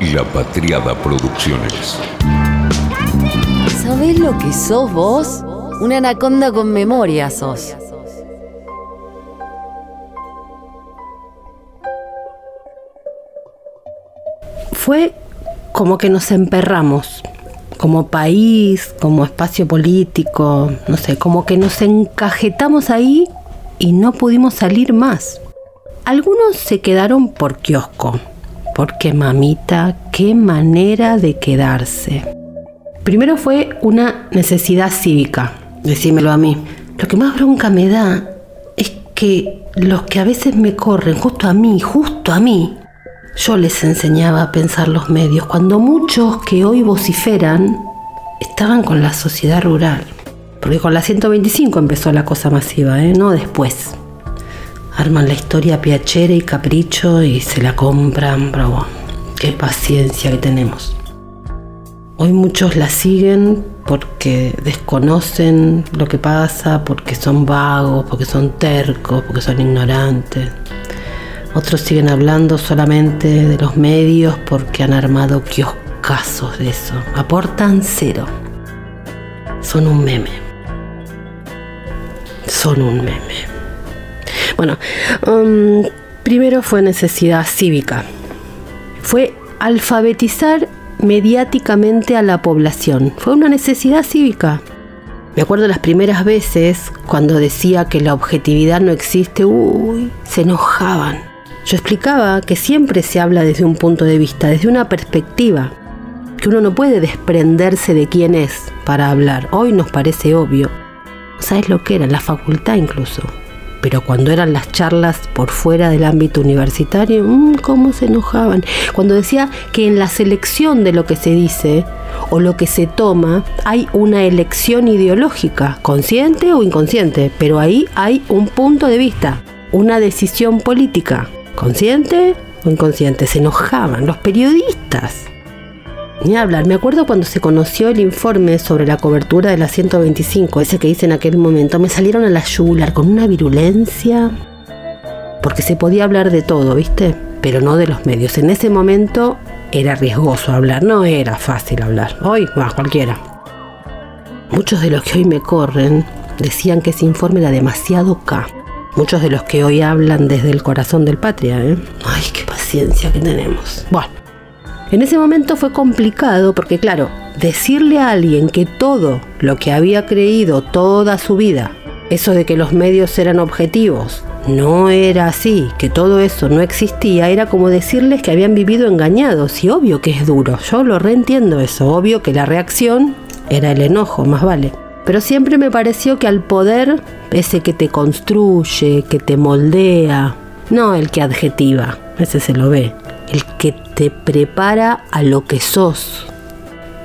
La Patriada Producciones. ¿Sabés lo que sos vos? Una anaconda con memoria sos. Fue como que nos emperramos, como país, como espacio político, no sé, como que nos encajetamos ahí y no pudimos salir más. Algunos se quedaron por kiosco, porque mamita, qué manera de quedarse. Primero fue una necesidad cívica, decímelo a mí. Lo que más bronca me da es que los que a veces me corren, justo a mí, justo a mí, yo les enseñaba a pensar los medios, cuando muchos que hoy vociferan estaban con la sociedad rural. Porque con la 125 empezó la cosa masiva, ¿eh? no después arman la historia piacere y capricho y se la compran, bravo. Qué paciencia que tenemos. Hoy muchos la siguen porque desconocen lo que pasa, porque son vagos, porque son tercos, porque son ignorantes. Otros siguen hablando solamente de los medios porque han armado kioscazos de eso. Aportan cero. Son un meme. Son un meme. Bueno, um, primero fue necesidad cívica. Fue alfabetizar mediáticamente a la población. Fue una necesidad cívica. Me acuerdo las primeras veces cuando decía que la objetividad no existe, uy, se enojaban. Yo explicaba que siempre se habla desde un punto de vista, desde una perspectiva, que uno no puede desprenderse de quién es para hablar. Hoy nos parece obvio. ¿Sabes lo que era? La facultad incluso pero cuando eran las charlas por fuera del ámbito universitario, mmm, cómo se enojaban. Cuando decía que en la selección de lo que se dice o lo que se toma hay una elección ideológica, consciente o inconsciente, pero ahí hay un punto de vista, una decisión política, consciente o inconsciente. Se enojaban los periodistas. Ni hablar, me acuerdo cuando se conoció el informe sobre la cobertura de la 125, ese que hice en aquel momento, me salieron a la yugular con una virulencia, porque se podía hablar de todo, ¿viste? Pero no de los medios. En ese momento era riesgoso hablar, no era fácil hablar. Hoy, más cualquiera. Muchos de los que hoy me corren decían que ese informe era demasiado K. Muchos de los que hoy hablan desde el corazón del patria, ¿eh? Ay, qué paciencia que tenemos. Bueno. En ese momento fue complicado porque, claro, decirle a alguien que todo lo que había creído toda su vida, eso de que los medios eran objetivos, no era así, que todo eso no existía, era como decirles que habían vivido engañados. Y obvio que es duro, yo lo reentiendo eso, obvio que la reacción era el enojo, más vale. Pero siempre me pareció que al poder, ese que te construye, que te moldea, no el que adjetiva, ese se lo ve, el que te prepara a lo que sos.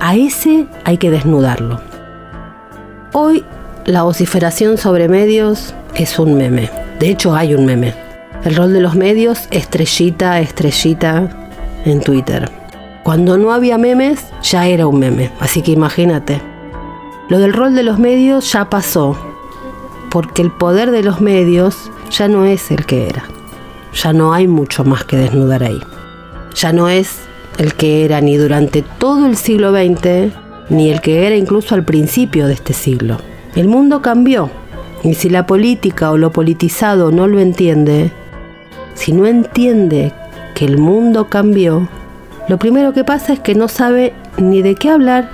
A ese hay que desnudarlo. Hoy la vociferación sobre medios es un meme. De hecho hay un meme. El rol de los medios, estrellita, estrellita en Twitter. Cuando no había memes, ya era un meme. Así que imagínate. Lo del rol de los medios ya pasó. Porque el poder de los medios ya no es el que era. Ya no hay mucho más que desnudar ahí ya no es el que era ni durante todo el siglo XX, ni el que era incluso al principio de este siglo. El mundo cambió, y si la política o lo politizado no lo entiende, si no entiende que el mundo cambió, lo primero que pasa es que no sabe ni de qué hablar,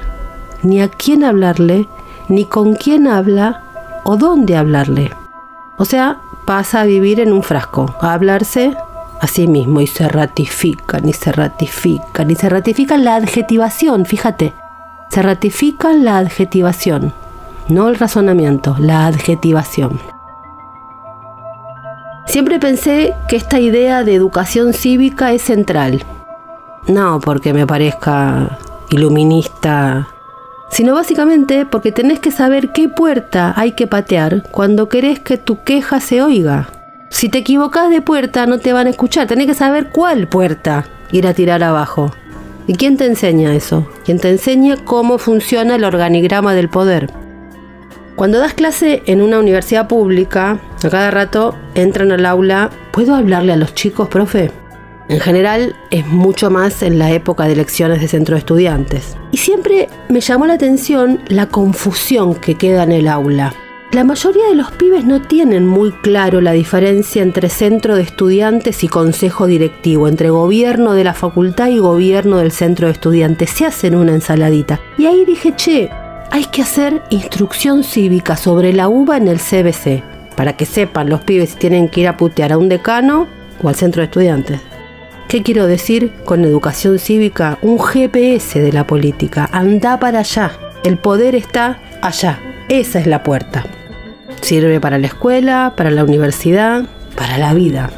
ni a quién hablarle, ni con quién habla o dónde hablarle. O sea, pasa a vivir en un frasco, a hablarse Así mismo y se ratifican y se ratifican y se ratifican la adjetivación, fíjate, se ratifican la adjetivación, no el razonamiento, la adjetivación. Siempre pensé que esta idea de educación cívica es central. No porque me parezca iluminista, sino básicamente porque tenés que saber qué puerta hay que patear cuando querés que tu queja se oiga. Si te equivocas de puerta no te van a escuchar, tenés que saber cuál puerta ir a tirar abajo. ¿Y quién te enseña eso? ¿Quién te enseña cómo funciona el organigrama del poder. Cuando das clase en una universidad pública, a cada rato entran al aula, ¿puedo hablarle a los chicos, profe? En general es mucho más en la época de elecciones de centro de estudiantes. Y siempre me llamó la atención la confusión que queda en el aula. La mayoría de los pibes no tienen muy claro la diferencia entre centro de estudiantes y consejo directivo, entre gobierno de la facultad y gobierno del centro de estudiantes. Se hacen una ensaladita. Y ahí dije, che, hay que hacer instrucción cívica sobre la uva en el CBC, para que sepan los pibes si tienen que ir a putear a un decano o al centro de estudiantes. ¿Qué quiero decir con educación cívica? Un GPS de la política. Anda para allá. El poder está allá. Esa es la puerta. Sirve para la escuela, para la universidad, para la vida.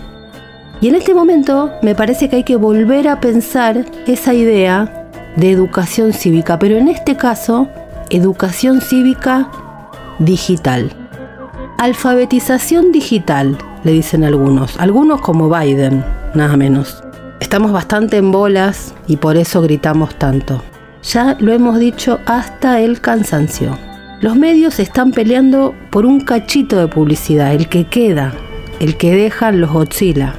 Y en este momento me parece que hay que volver a pensar esa idea de educación cívica, pero en este caso, educación cívica digital. Alfabetización digital, le dicen algunos, algunos como Biden, nada menos. Estamos bastante en bolas y por eso gritamos tanto. Ya lo hemos dicho hasta el cansancio. Los medios están peleando por un cachito de publicidad, el que queda, el que dejan los Godzilla.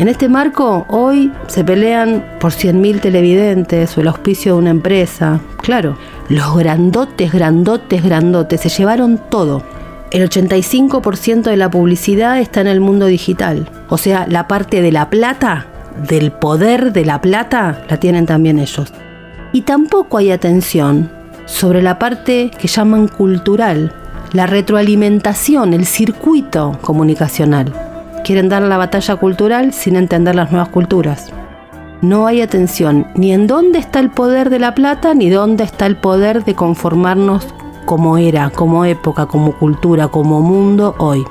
En este marco, hoy se pelean por 100.000 televidentes o el auspicio de una empresa. Claro, los grandotes, grandotes, grandotes se llevaron todo. El 85% de la publicidad está en el mundo digital. O sea, la parte de la plata, del poder de la plata, la tienen también ellos. Y tampoco hay atención sobre la parte que llaman cultural, la retroalimentación, el circuito comunicacional. Quieren dar la batalla cultural sin entender las nuevas culturas. No hay atención ni en dónde está el poder de la plata, ni dónde está el poder de conformarnos como era, como época, como cultura, como mundo hoy.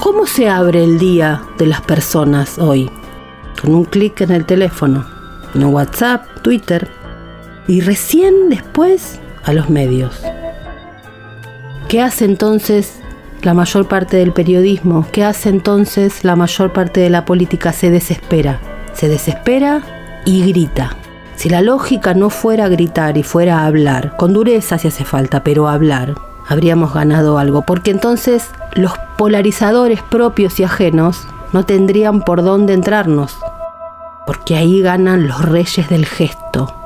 ¿Cómo se abre el día de las personas hoy? Con un clic en el teléfono, en WhatsApp, Twitter, y recién después a los medios. ¿Qué hace entonces la mayor parte del periodismo? ¿Qué hace entonces la mayor parte de la política? Se desespera. Se desespera y grita. Si la lógica no fuera gritar y fuera hablar, con dureza si hace falta, pero hablar, habríamos ganado algo, porque entonces los polarizadores propios y ajenos no tendrían por dónde entrarnos, porque ahí ganan los reyes del gesto,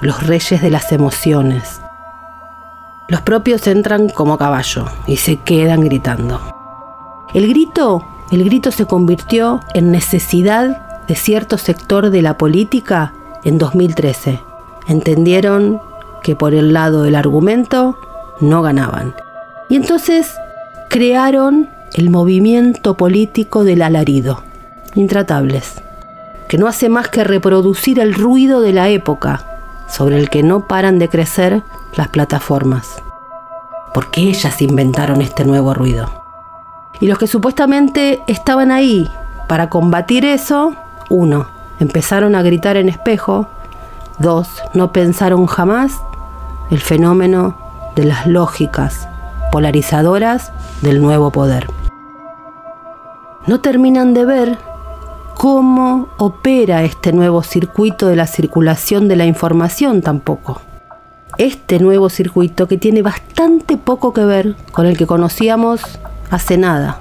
los reyes de las emociones. Los propios entran como caballo y se quedan gritando. El grito, el grito se convirtió en necesidad de cierto sector de la política en 2013. Entendieron que por el lado del argumento no ganaban. Y entonces crearon el movimiento político del alarido, intratables, que no hace más que reproducir el ruido de la época, sobre el que no paran de crecer las plataformas. Porque ellas inventaron este nuevo ruido. Y los que supuestamente estaban ahí para combatir eso, uno, empezaron a gritar en espejo. Dos, no pensaron jamás el fenómeno de las lógicas polarizadoras del nuevo poder. No terminan de ver cómo opera este nuevo circuito de la circulación de la información tampoco. Este nuevo circuito que tiene bastante poco que ver con el que conocíamos hace nada,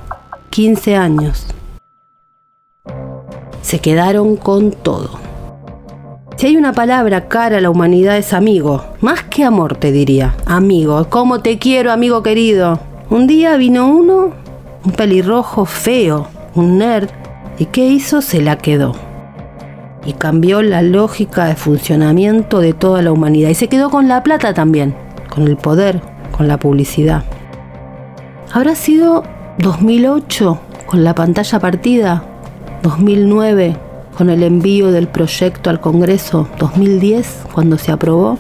15 años se quedaron con todo. Si hay una palabra cara a la humanidad es amigo, más que amor te diría, amigo, ¿cómo te quiero amigo querido? Un día vino uno, un pelirrojo feo, un nerd, y ¿qué hizo? Se la quedó. Y cambió la lógica de funcionamiento de toda la humanidad. Y se quedó con la plata también, con el poder, con la publicidad. ¿Habrá sido 2008 con la pantalla partida? 2009 con el envío del proyecto al Congreso, 2010 cuando se aprobó.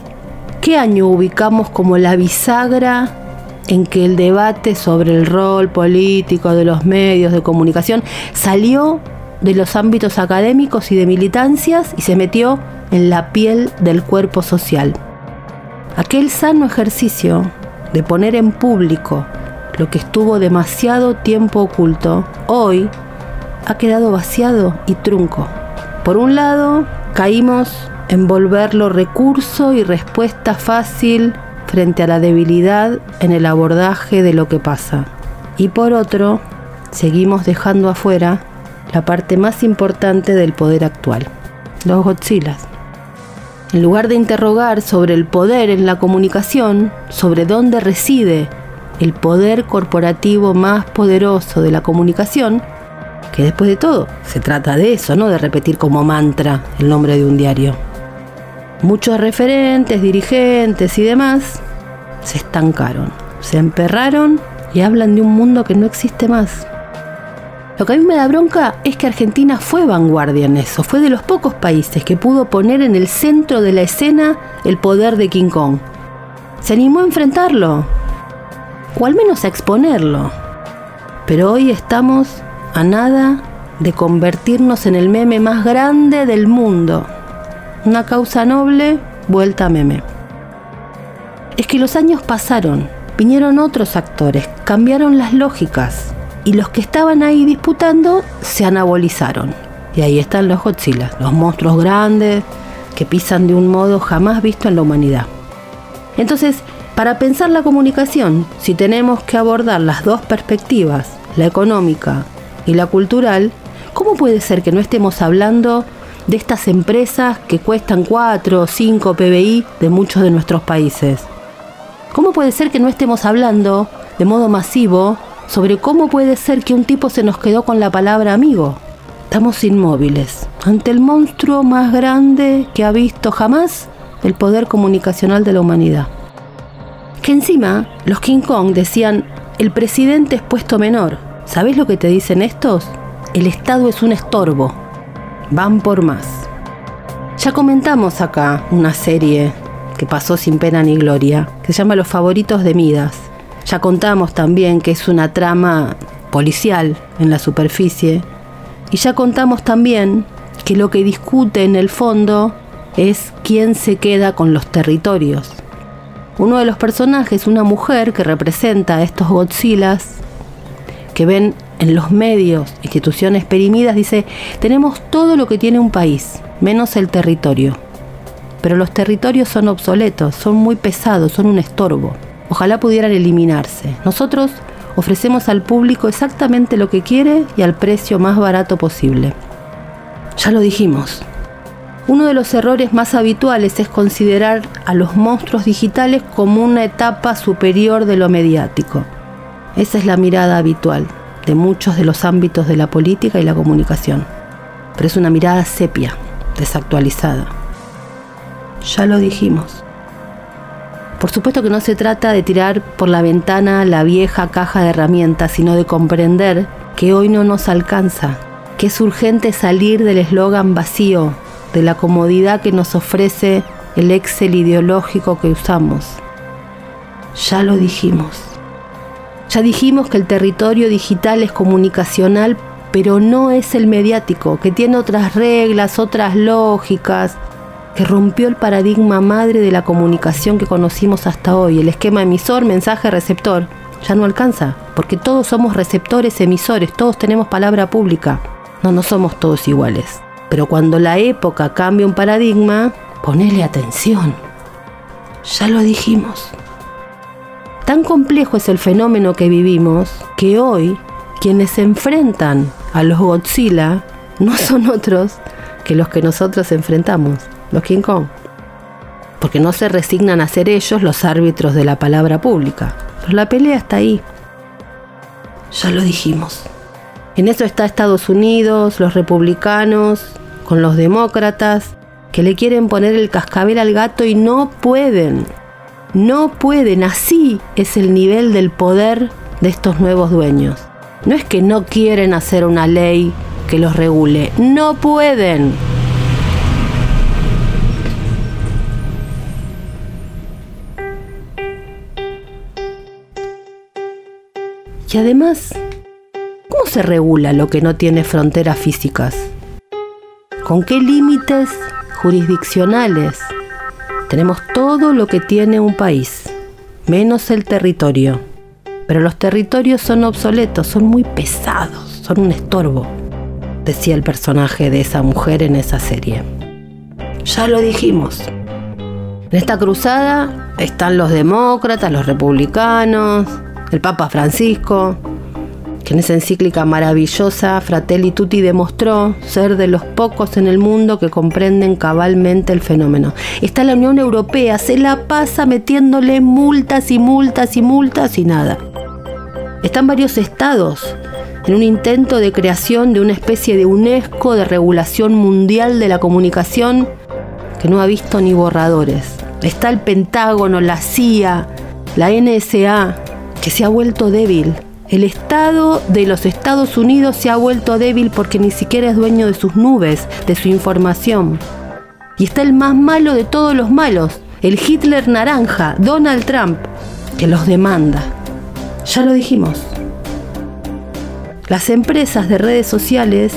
¿Qué año ubicamos como la bisagra en que el debate sobre el rol político de los medios de comunicación salió de los ámbitos académicos y de militancias y se metió en la piel del cuerpo social? Aquel sano ejercicio de poner en público lo que estuvo demasiado tiempo oculto, hoy ha quedado vaciado y trunco. Por un lado, caímos en volverlo recurso y respuesta fácil frente a la debilidad en el abordaje de lo que pasa. Y por otro, seguimos dejando afuera la parte más importante del poder actual, los Godzillas. En lugar de interrogar sobre el poder en la comunicación, sobre dónde reside el poder corporativo más poderoso de la comunicación, que después de todo se trata de eso, no de repetir como mantra el nombre de un diario. Muchos referentes, dirigentes y demás se estancaron, se emperraron y hablan de un mundo que no existe más. Lo que a mí me da bronca es que Argentina fue vanguardia en eso, fue de los pocos países que pudo poner en el centro de la escena el poder de King Kong. Se animó a enfrentarlo, o al menos a exponerlo. Pero hoy estamos a nada de convertirnos en el meme más grande del mundo. Una causa noble vuelta a meme. Es que los años pasaron, vinieron otros actores, cambiaron las lógicas y los que estaban ahí disputando se anabolizaron. Y ahí están los Godzilla, los monstruos grandes que pisan de un modo jamás visto en la humanidad. Entonces, para pensar la comunicación, si tenemos que abordar las dos perspectivas, la económica y la cultural, ¿cómo puede ser que no estemos hablando de estas empresas que cuestan 4 o 5 PBI de muchos de nuestros países? ¿Cómo puede ser que no estemos hablando de modo masivo sobre cómo puede ser que un tipo se nos quedó con la palabra amigo? Estamos inmóviles ante el monstruo más grande que ha visto jamás el poder comunicacional de la humanidad que encima los King Kong decían, el presidente es puesto menor. ¿Sabés lo que te dicen estos? El Estado es un estorbo. Van por más. Ya comentamos acá una serie que pasó sin pena ni gloria, que se llama Los favoritos de Midas. Ya contamos también que es una trama policial en la superficie. Y ya contamos también que lo que discute en el fondo es quién se queda con los territorios. Uno de los personajes, una mujer que representa a estos Godzillas, que ven en los medios instituciones perimidas, dice, tenemos todo lo que tiene un país, menos el territorio. Pero los territorios son obsoletos, son muy pesados, son un estorbo. Ojalá pudieran eliminarse. Nosotros ofrecemos al público exactamente lo que quiere y al precio más barato posible. Ya lo dijimos, uno de los errores más habituales es considerar a los monstruos digitales como una etapa superior de lo mediático. Esa es la mirada habitual de muchos de los ámbitos de la política y la comunicación. Pero es una mirada sepia, desactualizada. Ya lo dijimos. Por supuesto que no se trata de tirar por la ventana la vieja caja de herramientas, sino de comprender que hoy no nos alcanza, que es urgente salir del eslogan vacío de la comodidad que nos ofrece el Excel ideológico que usamos. Ya lo dijimos. Ya dijimos que el territorio digital es comunicacional, pero no es el mediático, que tiene otras reglas, otras lógicas, que rompió el paradigma madre de la comunicación que conocimos hasta hoy, el esquema emisor, mensaje, receptor. Ya no alcanza, porque todos somos receptores, emisores, todos tenemos palabra pública. No, no somos todos iguales. Pero cuando la época cambia un paradigma, ponele atención. Ya lo dijimos. Tan complejo es el fenómeno que vivimos que hoy quienes se enfrentan a los Godzilla no son otros que los que nosotros enfrentamos, los King Kong. Porque no se resignan a ser ellos los árbitros de la palabra pública. Pero la pelea está ahí. Ya lo dijimos. En eso está Estados Unidos, los republicanos, con los demócratas, que le quieren poner el cascabel al gato y no pueden. No pueden. Así es el nivel del poder de estos nuevos dueños. No es que no quieren hacer una ley que los regule. No pueden. Y además, ¿cómo se regula lo que no tiene fronteras físicas? ¿Con qué límites jurisdiccionales? Tenemos todo lo que tiene un país, menos el territorio. Pero los territorios son obsoletos, son muy pesados, son un estorbo, decía el personaje de esa mujer en esa serie. Ya lo dijimos. En esta cruzada están los demócratas, los republicanos, el Papa Francisco, en esa encíclica maravillosa Fratelli Tutti demostró ser de los pocos en el mundo que comprenden cabalmente el fenómeno. Está la Unión Europea, se la pasa metiéndole multas y multas y multas y nada. Están varios estados en un intento de creación de una especie de UNESCO de regulación mundial de la comunicación que no ha visto ni borradores. Está el Pentágono, la CIA, la NSA, que se ha vuelto débil el Estado de los Estados Unidos se ha vuelto débil porque ni siquiera es dueño de sus nubes, de su información. Y está el más malo de todos los malos, el Hitler naranja, Donald Trump, que los demanda. Ya lo dijimos. Las empresas de redes sociales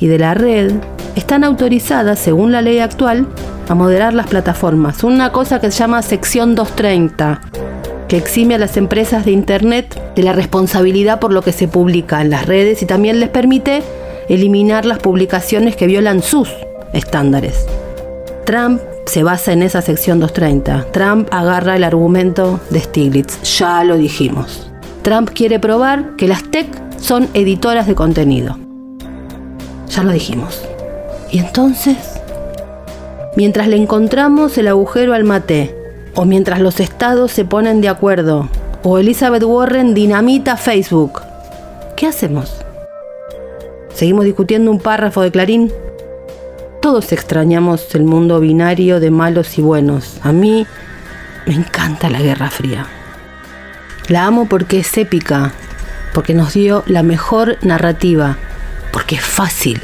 y de la red están autorizadas, según la ley actual, a moderar las plataformas. Una cosa que se llama sección 230 que exime a las empresas de Internet de la responsabilidad por lo que se publica en las redes y también les permite eliminar las publicaciones que violan sus estándares. Trump se basa en esa sección 230. Trump agarra el argumento de Stiglitz. Ya lo dijimos. Trump quiere probar que las tech son editoras de contenido. Ya lo dijimos. Y entonces, mientras le encontramos el agujero al mate o mientras los estados se ponen de acuerdo, o Elizabeth Warren dinamita Facebook. ¿Qué hacemos? ¿Seguimos discutiendo un párrafo de Clarín? Todos extrañamos el mundo binario de malos y buenos. A mí me encanta la Guerra Fría. La amo porque es épica, porque nos dio la mejor narrativa, porque es fácil,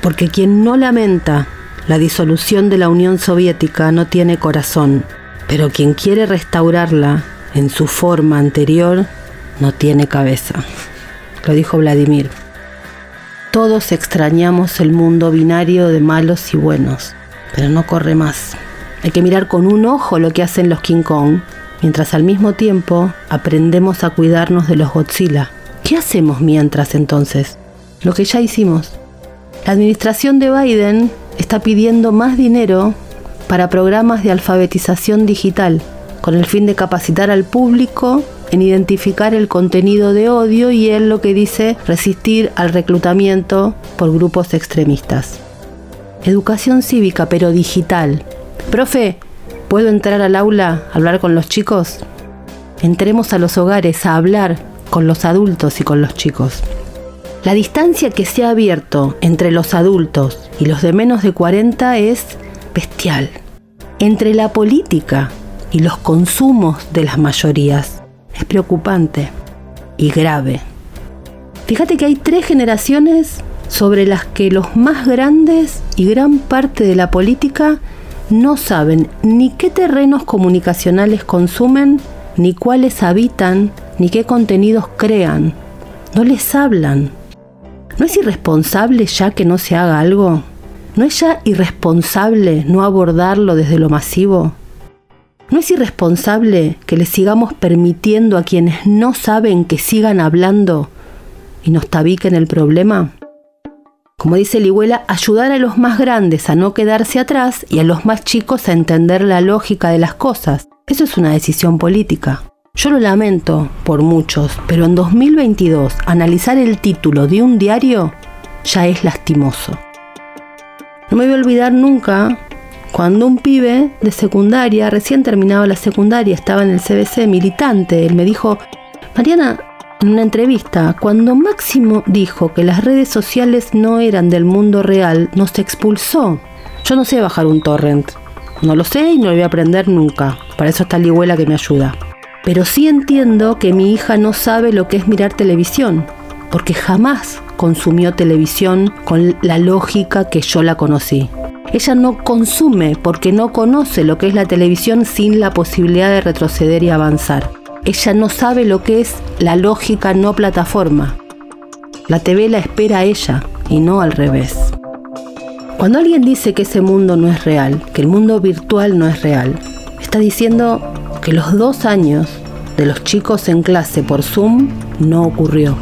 porque quien no lamenta la disolución de la Unión Soviética no tiene corazón. Pero quien quiere restaurarla en su forma anterior no tiene cabeza. Lo dijo Vladimir. Todos extrañamos el mundo binario de malos y buenos, pero no corre más. Hay que mirar con un ojo lo que hacen los King Kong, mientras al mismo tiempo aprendemos a cuidarnos de los Godzilla. ¿Qué hacemos mientras entonces? Lo que ya hicimos. La administración de Biden está pidiendo más dinero para programas de alfabetización digital, con el fin de capacitar al público en identificar el contenido de odio y en lo que dice resistir al reclutamiento por grupos extremistas. Educación cívica, pero digital. Profe, ¿puedo entrar al aula a hablar con los chicos? Entremos a los hogares a hablar con los adultos y con los chicos. La distancia que se ha abierto entre los adultos y los de menos de 40 es bestial entre la política y los consumos de las mayorías. Es preocupante y grave. Fíjate que hay tres generaciones sobre las que los más grandes y gran parte de la política no saben ni qué terrenos comunicacionales consumen, ni cuáles habitan, ni qué contenidos crean. No les hablan. ¿No es irresponsable ya que no se haga algo? ¿No es ya irresponsable no abordarlo desde lo masivo? ¿No es irresponsable que le sigamos permitiendo a quienes no saben que sigan hablando y nos tabiquen el problema? Como dice Ligüela, ayudar a los más grandes a no quedarse atrás y a los más chicos a entender la lógica de las cosas. Eso es una decisión política. Yo lo lamento por muchos, pero en 2022 analizar el título de un diario ya es lastimoso. No me voy a olvidar nunca cuando un pibe de secundaria, recién terminado la secundaria, estaba en el CBC militante, él me dijo, Mariana, en una entrevista, cuando Máximo dijo que las redes sociales no eran del mundo real, nos expulsó. Yo no sé bajar un torrent. No lo sé y no lo voy a aprender nunca. Para eso está Ligüela que me ayuda. Pero sí entiendo que mi hija no sabe lo que es mirar televisión, porque jamás consumió televisión con la lógica que yo la conocí. Ella no consume porque no conoce lo que es la televisión sin la posibilidad de retroceder y avanzar. Ella no sabe lo que es la lógica no plataforma. La TV la espera a ella y no al revés. Cuando alguien dice que ese mundo no es real, que el mundo virtual no es real, está diciendo que los dos años de los chicos en clase por Zoom no ocurrió.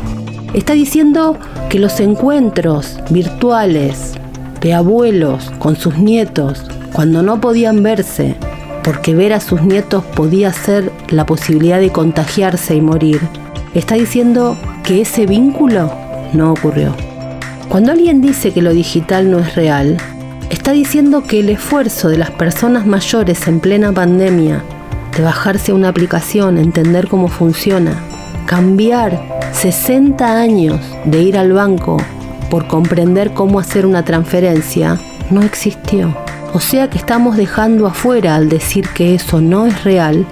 Está diciendo que los encuentros virtuales de abuelos con sus nietos, cuando no podían verse, porque ver a sus nietos podía ser la posibilidad de contagiarse y morir, está diciendo que ese vínculo no ocurrió. Cuando alguien dice que lo digital no es real, está diciendo que el esfuerzo de las personas mayores en plena pandemia de bajarse a una aplicación, entender cómo funciona, cambiar 60 años de ir al banco por comprender cómo hacer una transferencia, no existió. O sea que estamos dejando afuera al decir que eso no es real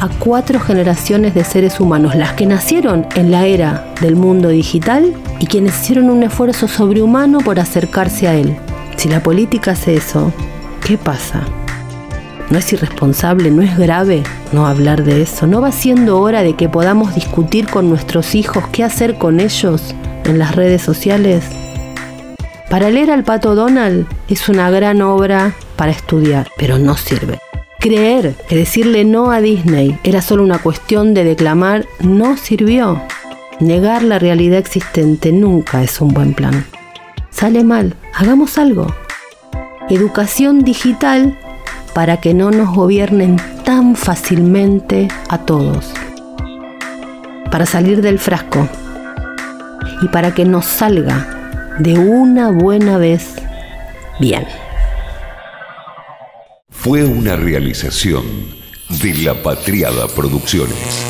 a cuatro generaciones de seres humanos, las que nacieron en la era del mundo digital y quienes hicieron un esfuerzo sobrehumano por acercarse a él. Si la política hace eso, ¿qué pasa? ¿No es irresponsable, no es grave no hablar de eso? ¿No va siendo hora de que podamos discutir con nuestros hijos qué hacer con ellos en las redes sociales? Para leer al pato Donald es una gran obra para estudiar, pero no sirve. Creer que decirle no a Disney era solo una cuestión de declamar no sirvió. Negar la realidad existente nunca es un buen plan. Sale mal, hagamos algo. Educación digital para que no nos gobiernen tan fácilmente a todos. Para salir del frasco y para que nos salga de una buena vez bien fue una realización de La Patriada Producciones.